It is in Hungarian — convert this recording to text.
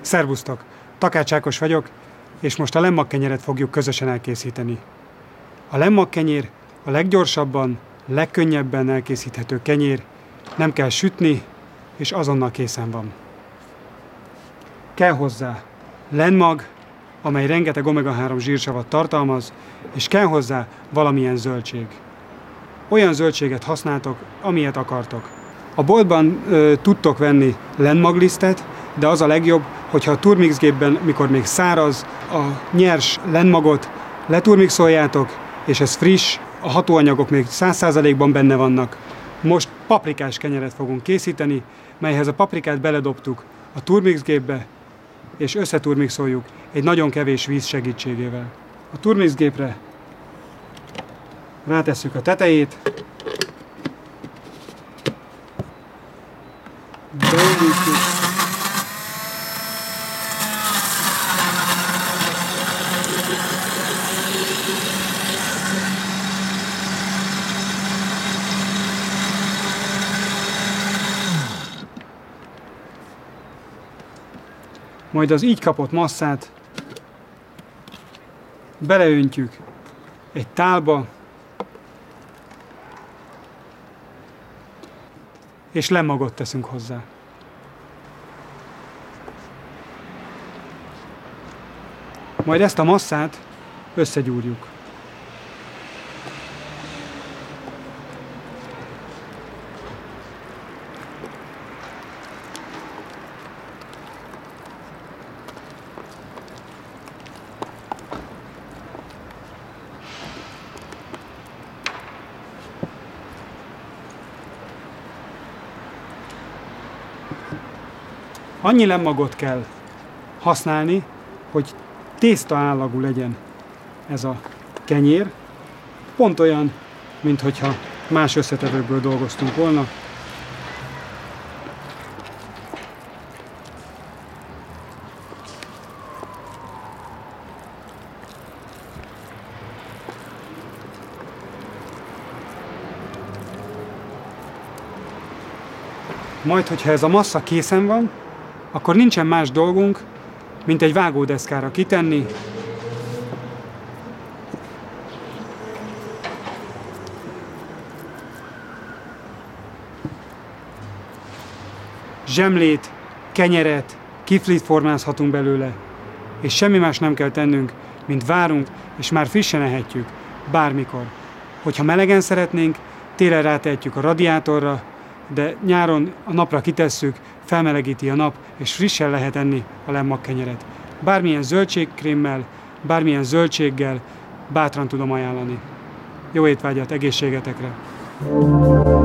Szervusztok! Takács Ákos vagyok, és most a lemmag kenyeret fogjuk közösen elkészíteni. A lemmag kenyér a leggyorsabban, legkönnyebben elkészíthető kenyér, nem kell sütni, és azonnal készen van. Kell hozzá lenmag, amely rengeteg omega-3 zsírsavat tartalmaz, és kell hozzá valamilyen zöldség. Olyan zöldséget használtok, amilyet akartok. A boltban ö, tudtok venni lenmaglisztet, de az a legjobb, hogyha a turmixgépben, mikor még száraz, a nyers lenmagot leturmixoljátok, és ez friss, a hatóanyagok még 100%-ban benne vannak. Most paprikás kenyeret fogunk készíteni, melyhez a paprikát beledobtuk a turmixgépbe, és összeturmixoljuk egy nagyon kevés víz segítségével. A turmixgépre rátesszük a tetejét, majd az így kapott masszát beleöntjük egy tálba, és lemagot teszünk hozzá. Majd ezt a masszát összegyúrjuk. Annyi lemmagot kell használni, hogy tészta állagú legyen ez a kenyér. Pont olyan, mint hogyha más összetevőkből dolgoztunk volna. Majd, hogyha ez a massza készen van, akkor nincsen más dolgunk, mint egy vágódeszkára kitenni, zsemlét, kenyeret, kiflit formázhatunk belőle, és semmi más nem kell tennünk, mint várunk, és már frissen ehetjük, bármikor. Hogyha melegen szeretnénk, télen rátehetjük a radiátorra, de nyáron a napra kitesszük, felmelegíti a nap, és frissen lehet enni a lemmag kenyeret. Bármilyen zöldségkrémmel, bármilyen zöldséggel bátran tudom ajánlani. Jó étvágyat egészségetekre! thank you